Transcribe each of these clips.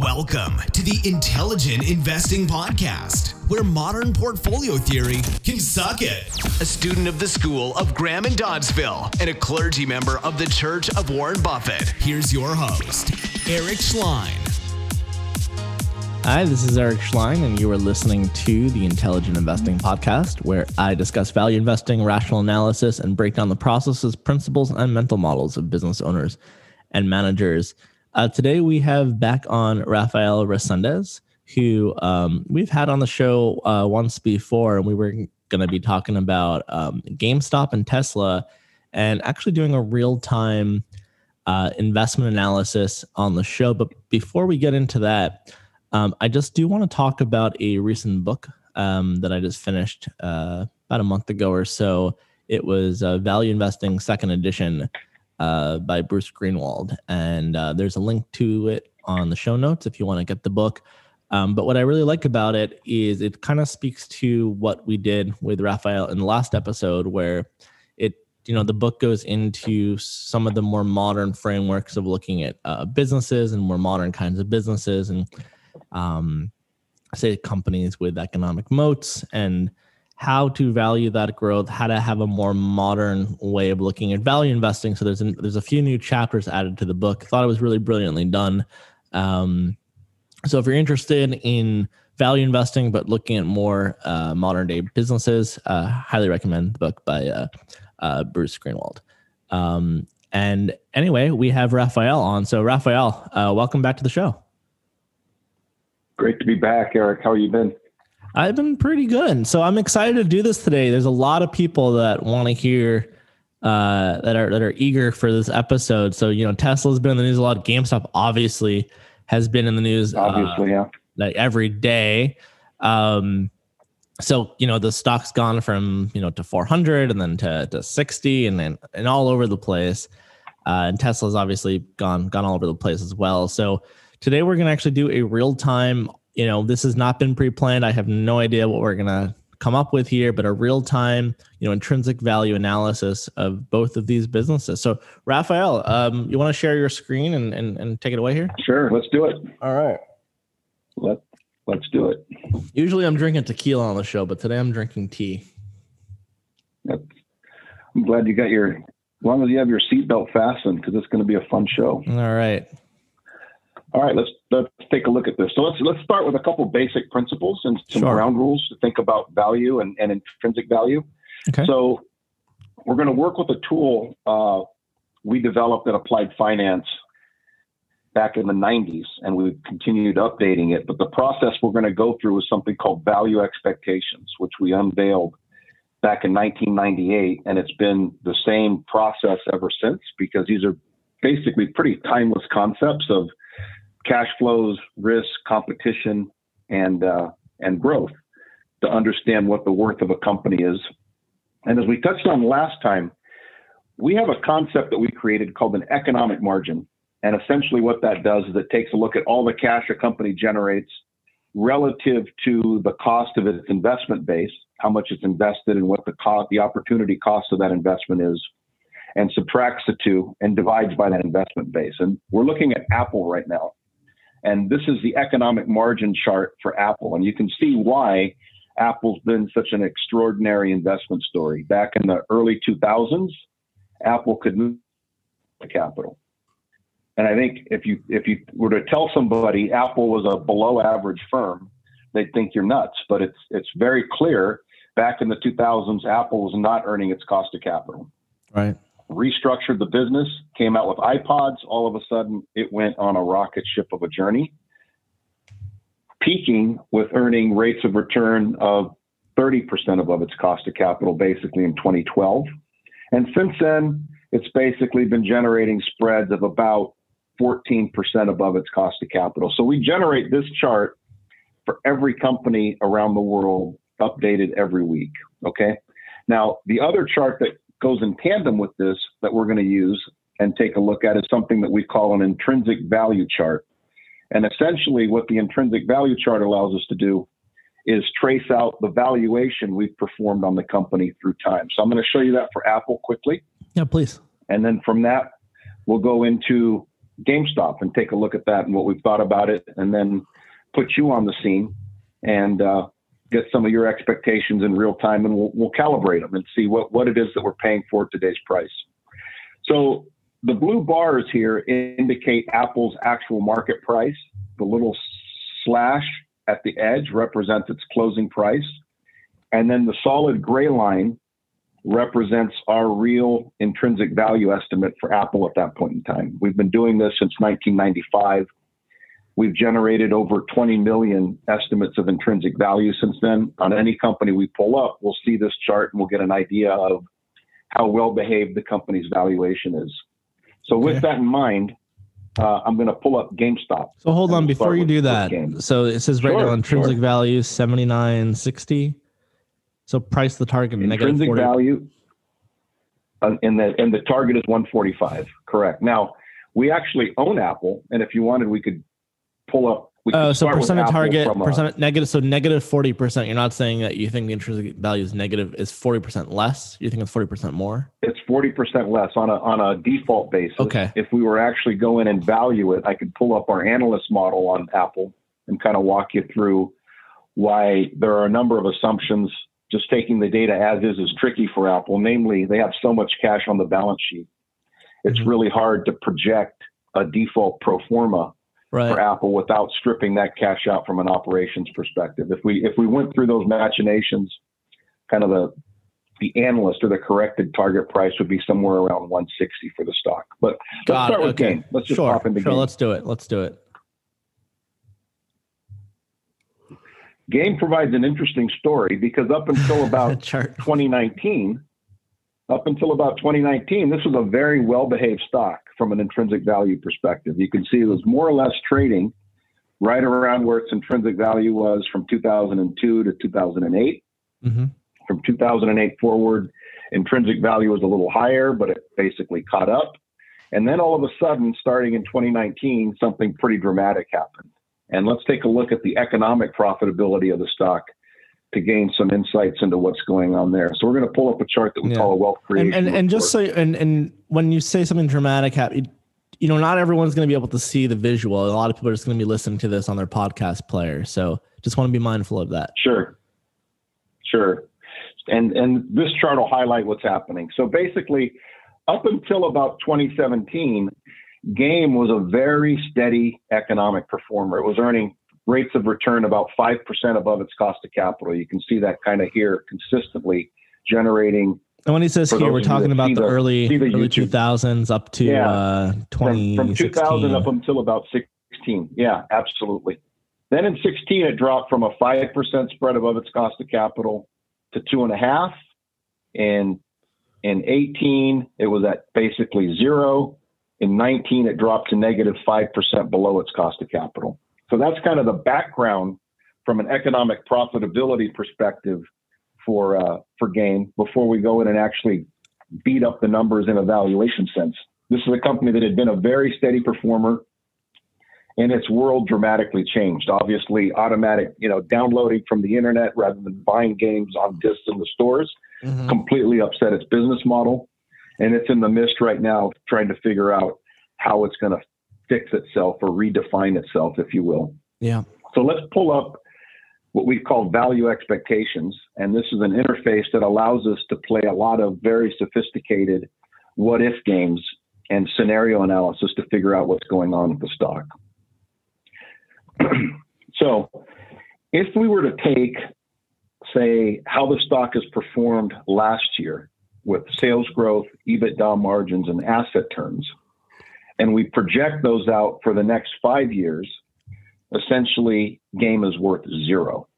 Welcome to the Intelligent Investing Podcast, where modern portfolio theory can suck it. A student of the School of Graham and Doddsville and a clergy member of the Church of Warren Buffett. Here's your host, Eric Schleien. Hi, this is Eric Schleien, and you are listening to the Intelligent Investing Podcast, where I discuss value investing, rational analysis, and break down the processes, principles, and mental models of business owners and managers. Uh, today we have back on Rafael Resendes, who um, we've had on the show uh, once before, and we were going to be talking about um, GameStop and Tesla, and actually doing a real time uh, investment analysis on the show. But before we get into that, um, I just do want to talk about a recent book um, that I just finished uh, about a month ago or so. It was uh, Value Investing Second Edition uh, by Bruce Greenwald. And uh, there's a link to it on the show notes if you want to get the book. Um, but what I really like about it is it kind of speaks to what we did with Rafael in the last episode, where it, you know, the book goes into some of the more modern frameworks of looking at uh, businesses and more modern kinds of businesses and, um, say, companies with economic moats and how to value that growth, how to have a more modern way of looking at value investing. So there's an, there's a few new chapters added to the book. Thought it was really brilliantly done. Um, so if you're interested in value investing but looking at more uh, modern day businesses, uh, highly recommend the book by uh, uh Bruce Greenwald. Um, and anyway, we have Rafael on. So Rafael, uh, welcome back to the show. Great to be back, Eric. How you been? I've been pretty good. So I'm excited to do this today. There's a lot of people that want to hear uh, that are that are eager for this episode. So you know, Tesla's been in the news a lot. GameStop obviously has been in the news. Uh, obviously, uh, yeah. Like every day. Um, so you know the stock's gone from you know to 400 and then to, to 60 and then and all over the place. Uh, and Tesla's obviously gone gone all over the place as well. So today we're going to actually do a real time you know, this has not been pre-planned. I have no idea what we're gonna come up with here, but a real-time, you know, intrinsic value analysis of both of these businesses. So, Rafael, um, you want to share your screen and, and and take it away here? Sure, let's do it. All right. Let Let's do it. Usually, I'm drinking tequila on the show, but today I'm drinking tea. Yep. I'm glad you got your. As long as you have your seatbelt fastened, because it's going to be a fun show. All right. All right, let's let's take a look at this. So let's let's start with a couple basic principles and some sure. ground rules to think about value and, and intrinsic value. Okay. So we're going to work with a tool uh, we developed at Applied Finance back in the 90s, and we've continued updating it. But the process we're going to go through is something called value expectations, which we unveiled back in 1998, and it's been the same process ever since because these are basically pretty timeless concepts of cash flows, risk, competition, and uh, and growth to understand what the worth of a company is. And as we touched on last time, we have a concept that we created called an economic margin. And essentially, what that does is it takes a look at all the cash a company generates relative to the cost of its investment base, how much it's invested, and what the cost, the opportunity cost of that investment is, and subtracts the two and divides by that investment base. And we're looking at Apple right now. And this is the economic margin chart for Apple. And you can see why Apple's been such an extraordinary investment story. Back in the early 2000s, Apple could move the capital. And I think if you if you were to tell somebody Apple was a below average firm, they'd think you're nuts. But it's it's very clear back in the 2000s, Apple was not earning its cost of capital. Right restructured the business, came out with iPods. All of a sudden, it went on a rocket ship of a journey, peaking with earning rates of return of 30% above its cost of capital, basically in 2012. And since then, it's basically been generating spreads of about 14% above its cost of capital. So we generate this chart for every company around the world, updated every week. Okay. Now, the other chart that goes in tandem with this that we're going to use and take a look at is something that we call an intrinsic value chart. And essentially, what the intrinsic value chart allows us to do is trace out the valuation we've performed on the company through time. So I'm going to show you that for Apple quickly. Yeah, please. And then from that, we'll go into GameStop and take a look at that and what we've thought about it, and then put you on the scene and uh, get some of your expectations in real time, and we'll, we'll calibrate them and see what, what it is that we're paying for today's price. So the blue bars here indicate Apple's actual market price. The little slash at the edge represents its closing price. And then the solid gray line represents our real intrinsic value estimate for Apple at that point in time. We've been doing this since 1995. We've generated over 20 million estimates of intrinsic value since then. On any company we pull up, we'll see this chart and we'll get an idea of how well behaved the company's valuation is. So, with that in mind, uh, I'm going to pull up GameStop. So, hold on before you do that. So, it says right sure, now intrinsic sure. value 79.60. So, price the target intrinsic value. Uh, and the and the target is 145. Correct. Now, we actually own Apple, and if you wanted, we could pull up. Oh, so percent of target, percent negative. So negative forty percent. You're not saying that you think the intrinsic value is negative. Is forty percent less? You think it's forty percent more? It's forty percent less on a on a default basis. Okay. If we were actually go in and value it, I could pull up our analyst model on Apple and kind of walk you through why there are a number of assumptions. Just taking the data as is is tricky for Apple. Namely, they have so much cash on the balance sheet. It's mm-hmm. really hard to project a default pro forma right. for Apple without stripping that cash out from an operations perspective. If we if we went through those machinations, kind of the the analyst or the corrected target price would be somewhere around 160 for the stock. But let's Got start it. with okay. game. Let's just sure. hop into sure. game. Let's do it. Let's do it. Game provides an interesting story because up until about 2019, up until about 2019, this was a very well behaved stock from an intrinsic value perspective. You can see it was more or less trading right around where its intrinsic value was from 2002 to 2008. Mm-hmm. From 2008 forward, intrinsic value was a little higher, but it basically caught up. And then all of a sudden, starting in 2019, something pretty dramatic happened. And let's take a look at the economic profitability of the stock to gain some insights into what's going on there. So we're going to pull up a chart that we yeah. call a wealth creation. And and, and just so and and when you say something dramatic, you know, not everyone's going to be able to see the visual. A lot of people are just going to be listening to this on their podcast player. So just want to be mindful of that. Sure, sure. And and this chart will highlight what's happening. So basically, up until about 2017, Game was a very steady economic performer. It was earning rates of return about 5% above its cost of capital. You can see that kind of here consistently generating. And when he says here, we're talking about the, the, early the early 2000s up to yeah. uh, 20 from, from 2000 up until about 16. Yeah, absolutely. Then in 16, it dropped from a 5% spread above its cost of capital to two and a half. And in 18, it was at basically zero. In 19, it dropped to negative 5% below its cost of capital. So that's kind of the background from an economic profitability perspective for uh, for game before we go in and actually beat up the numbers in a valuation sense. This is a company that had been a very steady performer, and its world dramatically changed. Obviously, automatic, you know, downloading from the internet rather than buying games on discs in the stores mm-hmm. completely upset its business model, and it's in the mist right now trying to figure out how it's going to fix itself or redefine itself, if you will. Yeah. So let's pull up what we call value expectations. And this is an interface that allows us to play a lot of very sophisticated what if games and scenario analysis to figure out what's going on with the stock. so if we were to take, say, how the stock has performed last year with sales growth, EBITDA margins, and asset turns, and we project those out for the next five years, essentially game is worth zero.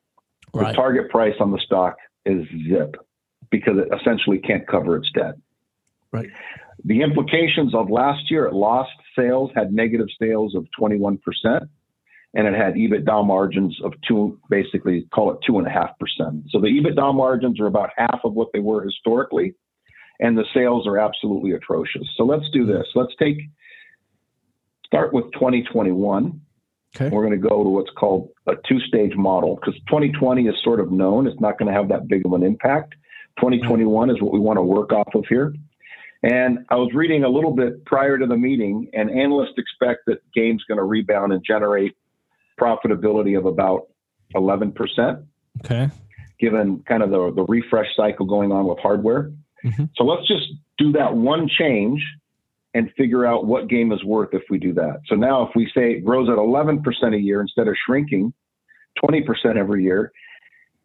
Right. The target price on the stock is zip because it essentially can't cover its debt. Right. The implications of last year, it lost sales, had negative sales of 21%, and it had EBITDA margins of two, basically call it two and a half percent. So the EBITDA margins are about half of what they were historically, and the sales are absolutely atrocious. So let's do this. Let's take start with 2021. Okay. We're going to go to what's called a two stage model because 2020 is sort of known. It's not going to have that big of an impact. 2021 is what we want to work off of here. And I was reading a little bit prior to the meeting, and analysts expect that game's going to rebound and generate profitability of about 11%. Okay. Given kind of the, the refresh cycle going on with hardware. Mm-hmm. So let's just do that one change and figure out what game is worth if we do that. So now if we say it grows at 11% a year instead of shrinking 20% every year,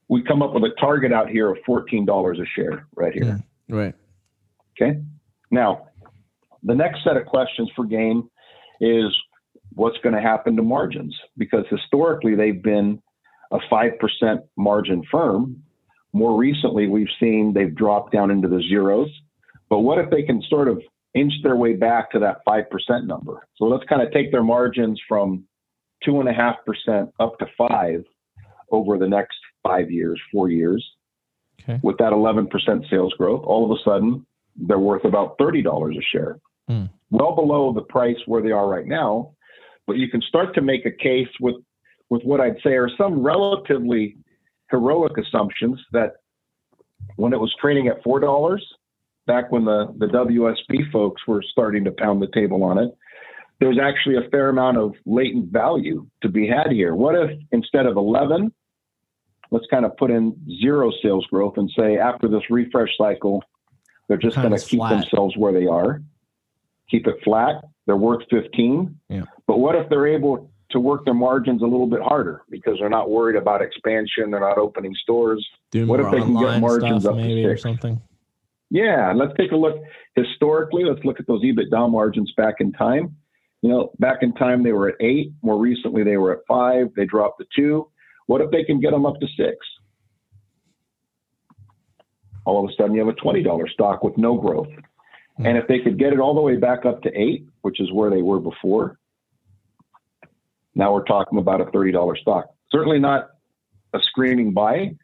we come up with a target out here of $14 a share right here. Yeah, right. Okay. Now, the next set of questions for game is what's going to happen to margins? Because historically they've been a 5% margin firm. More recently, we've seen they've dropped down into the zeros. But what if they can sort of inch their way back to that 5% number? So let's kind of take their margins from 2.5% up to 5 over the next five years, four years. Okay. With that 11% sales growth, all of a sudden they're worth about $30 a share. Mm. Well below the price where they are right now. But you can start to make a case with, with what I'd say are some relatively heroic assumptions that when it was trading at $4, back when the, the WSB folks were starting to pound the table on it, there's actually a fair amount of latent value to be had here. What if instead of 11, let's kind of put in zero sales growth and say after this refresh cycle, they're just going to keep flat. themselves where they are, keep it flat. They're worth 15. Yeah. But what if they're able to work their margins a little bit harder because they're not worried about expansion, they're not opening stores? Do what if they can get margins up maybe to six? or something? Yeah, let's take a look historically. Let's look at those EBITDA margins back in time. You know, back in time they were at eight. More recently they were at five. They dropped to two. What if they can get them up to six? All of a sudden you have a $20 stock with no growth. Mm-hmm. And if they could get it all the way back up to eight, which is where they were before, now we're talking about a $30 stock. Certainly not a screaming buy,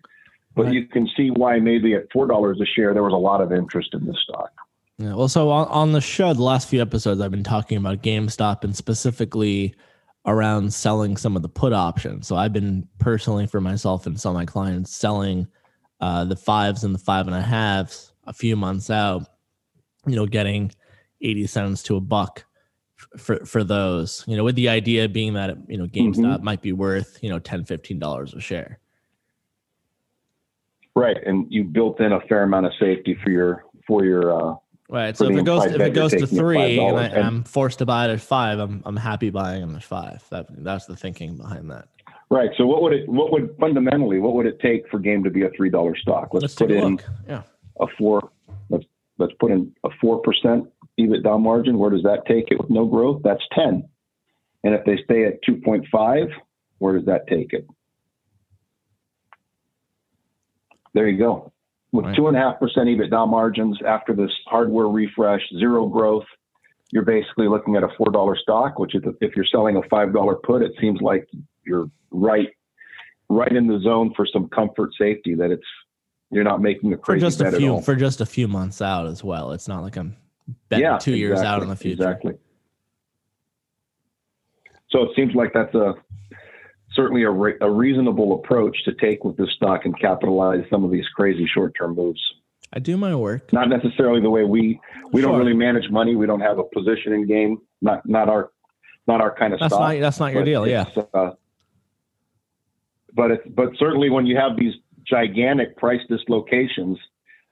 but right. you can see why maybe at $4 a share, there was a lot of interest in this stock. Yeah, well, so on, on the show, the last few episodes, I've been talking about GameStop and specifically around selling some of the put options. So I've been personally for myself and some of my clients selling uh, the fives and the five and a halves a few months out, you know, getting 80 cents to a buck for, for those, you know, with the idea being that, you know, GameStop mm-hmm. might be worth, you know, 10, $15 a share. Right. And you built in a fair amount of safety for your, for your, uh, Right. So if it goes if it goes to three and, I, am forced to buy it at five, I'm I'm happy buying them at five. That that's the thinking behind that. Right. So what would it what would fundamentally what would it take for game to be a three dollar stock? Let's, let's put in look. yeah. a four let's let's put in a four percent EBITDA margin. Where does that take it with no growth? That's ten. And if they stay at two point five, where does that take it? There you go with two and a half percent EBITDA margins after this hardware refresh, zero growth, you're basically looking at a four dollar stock. Which, if you're selling a five dollar put, it seems like you're right, right in the zone for some comfort, safety. That it's you're not making a crazy for just a few for just a few months out as well. It's not like I'm betting yeah, two exactly, years out in the future. Exactly. So it seems like that's a certainly a, re- a reasonable approach to take with this stock and capitalize some of these crazy short-term moves. I do my work. Not necessarily the way we we sure. don't really manage money. We don't have a position in game. Not not our not our kind of that's stock. Not, that's not your deal. Yeah. Uh, but it's but certainly when you have these gigantic price dislocations,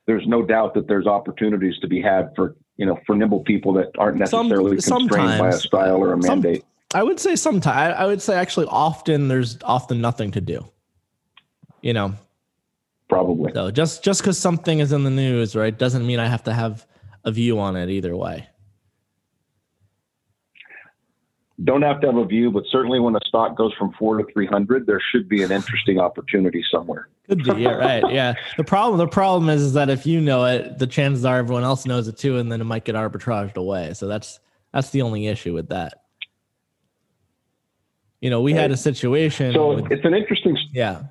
there's no doubt that there's opportunities to be had for you know for nimble people that aren't necessarily Some, constrained by a style or a mandate. Some, I would say sometimes. I would say actually often there's often nothing to do. You know, probably. So just just because something is in the news, right, doesn't mean I have to have a view on it either way. Don't have to have a view, but certainly when a stock goes from four to three hundred, there should be an interesting opportunity somewhere. Could be, yeah, right, yeah. The problem, the problem is, is that if you know it, the chances are everyone else knows it too, and then it might get arbitraged away. So that's that's the only issue with that. You know, we had a situation. So with, it's an interesting. Yeah.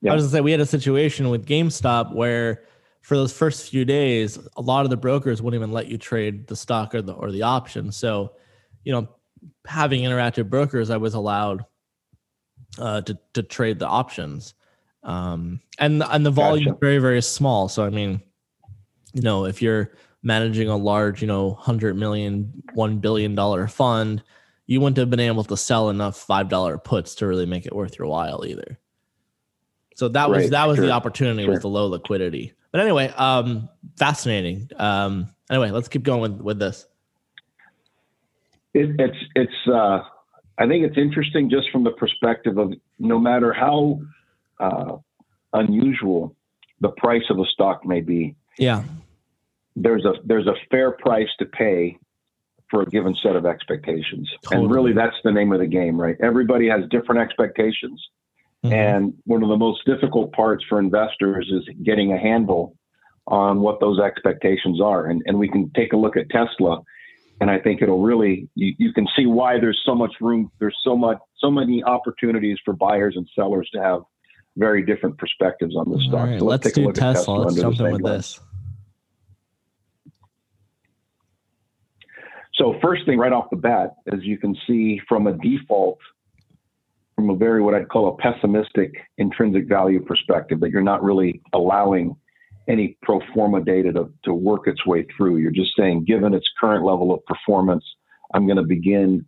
yeah. I was gonna say we had a situation with GameStop where for those first few days, a lot of the brokers wouldn't even let you trade the stock or the or the option. So, you know, having interactive brokers, I was allowed uh, to to trade the options, um, and and the volume gotcha. is very very small. So I mean, you know, if you're managing a large, you know, 100 million, 1 billion dollar fund, you wouldn't have been able to sell enough $5 puts to really make it worth your while either. So that was that was sure, the opportunity sure. with the low liquidity. But anyway, um fascinating. Um anyway, let's keep going with, with this. It, it's it's uh I think it's interesting just from the perspective of no matter how uh, unusual the price of a stock may be. Yeah. There's a there's a fair price to pay for a given set of expectations. Totally. And really that's the name of the game, right? Everybody has different expectations. Mm-hmm. And one of the most difficult parts for investors is getting a handle on what those expectations are. And and we can take a look at Tesla and I think it'll really you, you can see why there's so much room there's so much so many opportunities for buyers and sellers to have very different perspectives on this stock. Right, so let's, let's do Tesla. Tesla. Let's jump in with this. So first thing right off the bat, as you can see from a default, from a very what I'd call a pessimistic intrinsic value perspective, that you're not really allowing any pro forma data to, to work its way through. You're just saying, given its current level of performance, I'm going to begin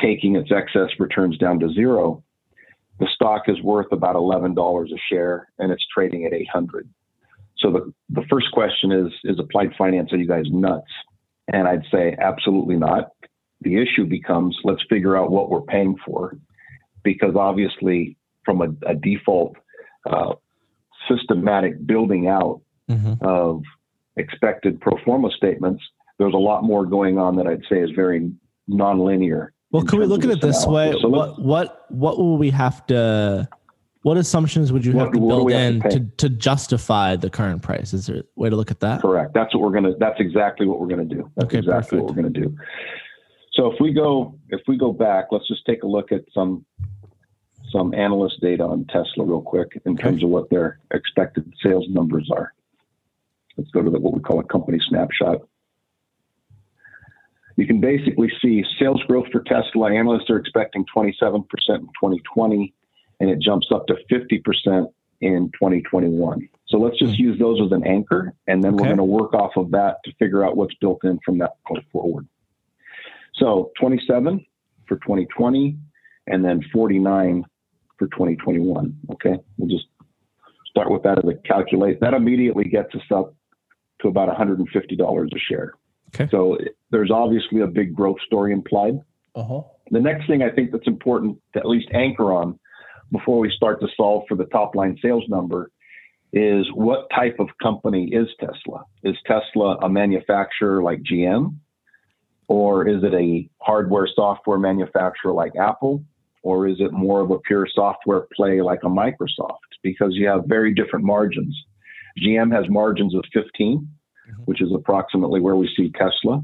taking its excess returns down to zero. The stock is worth about $11 a share and it's trading at 800. So the, the first question is, is applied finance, are you guys nuts? And I'd say absolutely not. The issue becomes let's figure out what we're paying for because obviously from a, a default uh, systematic building out mm-hmm. of expected pro forma statements, there's a lot more going on that I'd say is very nonlinear. Well, can we look at it this way? So what what what will we have to? What assumptions would you what, have to build in to, to, to, justify the current price? Is there a way to look at that? Correct. That's what we're gonna. That's exactly what we're gonna do. That's okay, exactly perfect. what we're gonna do. So if we go if we go back, let's just take a look at some some analyst data on Tesla real quick in okay. terms of what their expected sales numbers are. Let's go to the, what we call a company snapshot. You can basically see sales growth for Tesla. Analysts are expecting 27% in 2020, and it jumps up to 50% in 2021. So let's just use those as an anchor, and then okay. we're going to work off of that to figure out what's built in from that point forward. So 27 for 2020, and then 49 for 2021. Okay, we'll just start with that as a calculate. That immediately gets us up to about $150 a share. Okay. So there's obviously a big growth story implied. Uh-huh. The next thing I think that's important to at least anchor on before we start to solve for the top line sales number is what type of company is Tesla? Is Tesla a manufacturer like GM? Or is it a hardware software manufacturer like Apple? or is it more of a pure software play like a Microsoft? Because you have very different margins. GM has margins of 15, mm-hmm. which is approximately where we see Tesla.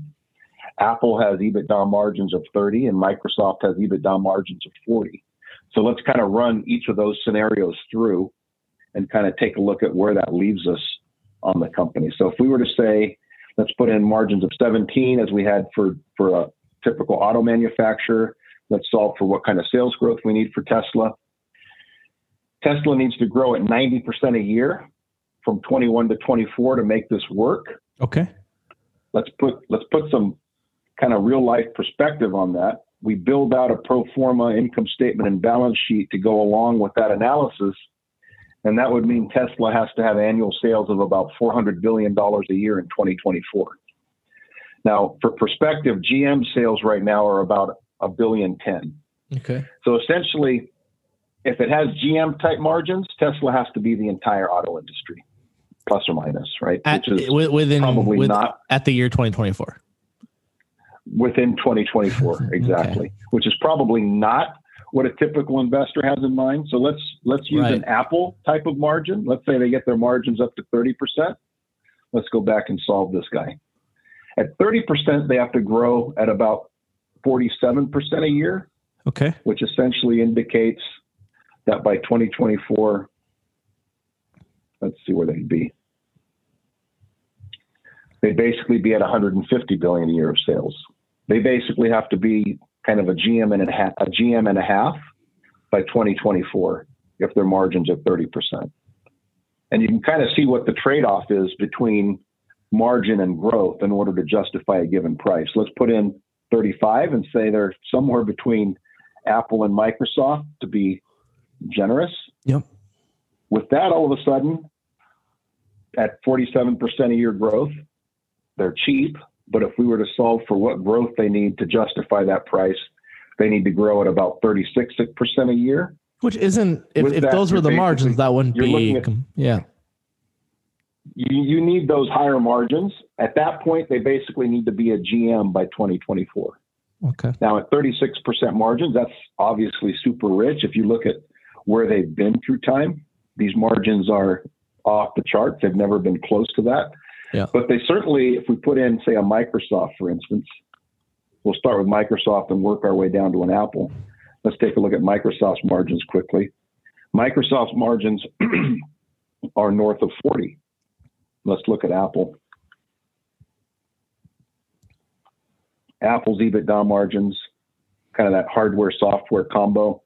Apple has EBITDA margins of 30, and Microsoft has EBITDA margins of 40. So let's kind of run each of those scenarios through and kind of take a look at where that leaves us on the company. So if we were to say, let's put in margins of 17 as we had for, for a typical auto manufacturer, Let's solve for what kind of sales growth we need for Tesla. Tesla needs to grow at 90% a year from 21 to 24 to make this work. Okay. Let's put let's put some kind of real life perspective on that. We build out a pro forma income statement and balance sheet to go along with that analysis. And that would mean Tesla has to have annual sales of about $400 billion a year in 2024. Now, for perspective, GM sales right now are about a billion ten. Okay. So essentially, if it has GM type margins, Tesla has to be the entire auto industry, plus or minus, right? At, Which is within probably with, not at the year 2024. Within 2024, exactly. okay. Which is probably not what a typical investor has in mind. So let's let's use right. an Apple type of margin. Let's say they get their margins up to 30%. Let's go back and solve this guy. At 30%, they have to grow at about 47% a year. Okay. Which essentially indicates that by 2024, let's see where they'd be. They'd basically be at 150 billion a year of sales. They basically have to be kind of a GM and a, half, a GM and a half by 2024 if their margins are 30%. And you can kind of see what the trade-off is between margin and growth in order to justify a given price. Let's put in 35 and say they're somewhere between Apple and Microsoft to be generous. Yep. With that, all of a sudden, at 47% a year growth, they're cheap. But if we were to solve for what growth they need to justify that price, they need to grow at about 36% a year. Which isn't, if, if that, those were the margins, that wouldn't be, looking at, yeah. You, you need those higher margins. At that point, they basically need to be a GM by 2024. Okay. Now, at 36% margins, that's obviously super rich. If you look at where they've been through time, these margins are off the charts. They've never been close to that. Yeah. But they certainly, if we put in, say, a Microsoft, for instance, we'll start with Microsoft and work our way down to an Apple. Let's take a look at Microsoft's margins quickly. Microsoft's margins are north of 40. Let's look at Apple. Apple's EBITDA margins, kind of that hardware software combo,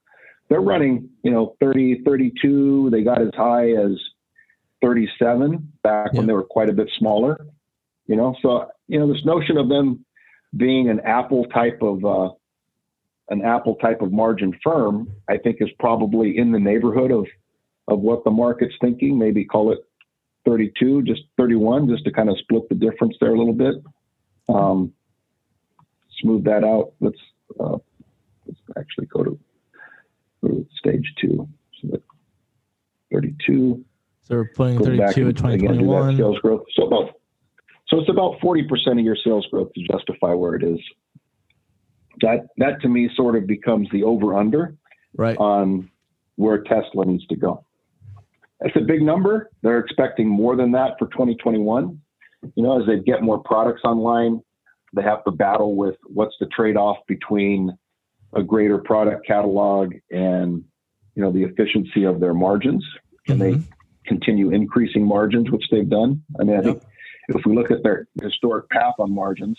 they're running, you know, 30, 32. They got as high as 37 back yeah. when they were quite a bit smaller. You know, so you know this notion of them being an Apple type of uh, an Apple type of margin firm, I think is probably in the neighborhood of of what the market's thinking. Maybe call it 32, just 31, just to kind of split the difference there a little bit. Um, smooth that out. Let's uh, let's actually go to, go to stage two. So 32. So we're putting 32 at 2021. sales growth. So about so it's about 40% of your sales growth to justify where it is. That that to me sort of becomes the over under right on where Tesla needs to go. That's a big number. They're expecting more than that for 2021. You know, as they get more products online, they have to battle with what's the trade-off between a greater product catalog and you know the efficiency of their margins. Can mm-hmm. they continue increasing margins, which they've done? I mean, I think if we look at their historic path on margins,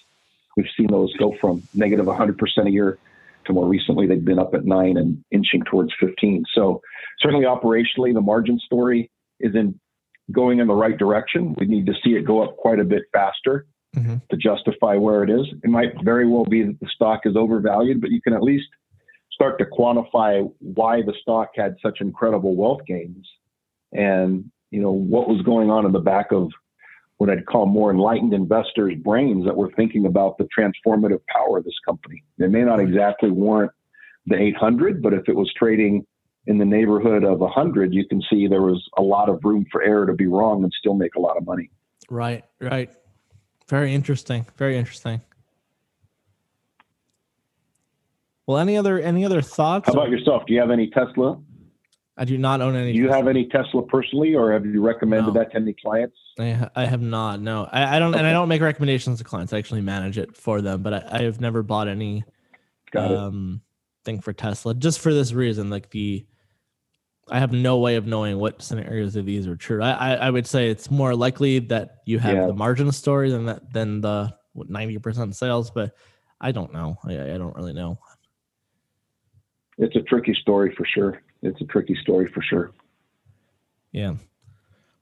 we've seen those go from negative 100% a year to more recently they've been up at nine and inching towards 15. So certainly operationally, the margin story is in going in the right direction. We need to see it go up quite a bit faster mm-hmm. to justify where it is. It might very well be that the stock is overvalued, but you can at least start to quantify why the stock had such incredible wealth gains and you know what was going on in the back of what I'd call more enlightened investors' brains that were thinking about the transformative power of this company. They may not exactly warrant the 800, but if it was trading in the neighborhood of 100, you can see there was a lot of room for error to be wrong and still make a lot of money. Right, right. Very interesting. Very interesting. Well, any other any other thoughts? How about yourself? Do you have any Tesla? I do not own any. Do you Tesla. have any Tesla personally, or have you recommended no. that to any clients? I, I have not. No, I, I don't, okay. and I don't make recommendations to clients. I actually manage it for them, but I, I have never bought any um, thing for Tesla just for this reason. Like the, I have no way of knowing what scenarios of these are true. I, I, I would say it's more likely that you have yeah. the margin story than that than the ninety percent sales, but I don't know. I, I don't really know. It's a tricky story for sure it's a tricky story for sure. Yeah.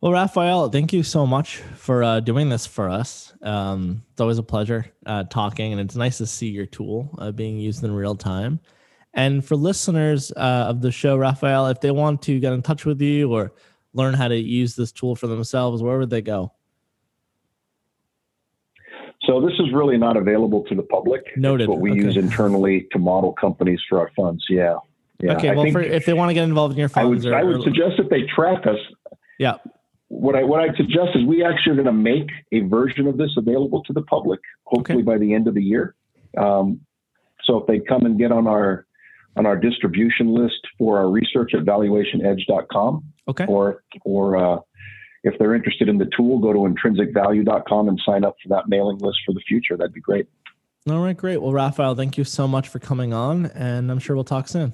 Well, Rafael, thank you so much for uh, doing this for us. Um, it's always a pleasure uh, talking, and it's nice to see your tool uh, being used in real time. And for listeners uh, of the show, Rafael, if they want to get in touch with you or learn how to use this tool for themselves, where would they go? So this is really not available to the public. Noted. It's what we okay. use internally to model companies for our funds. Yeah. Yeah, okay, well, for, if they want to get involved in your funds, I would, or, I would suggest that they track us. Yeah. What I what I suggest is we actually are going to make a version of this available to the public, hopefully okay. by the end of the year. Um, so if they come and get on our on our distribution list for our research at valuationedge.com, okay, or or uh, if they're interested in the tool, go to intrinsicvalue.com and sign up for that mailing list for the future. That'd be great. All right, great. Well, Rafael, thank you so much for coming on, and I'm sure we'll talk soon.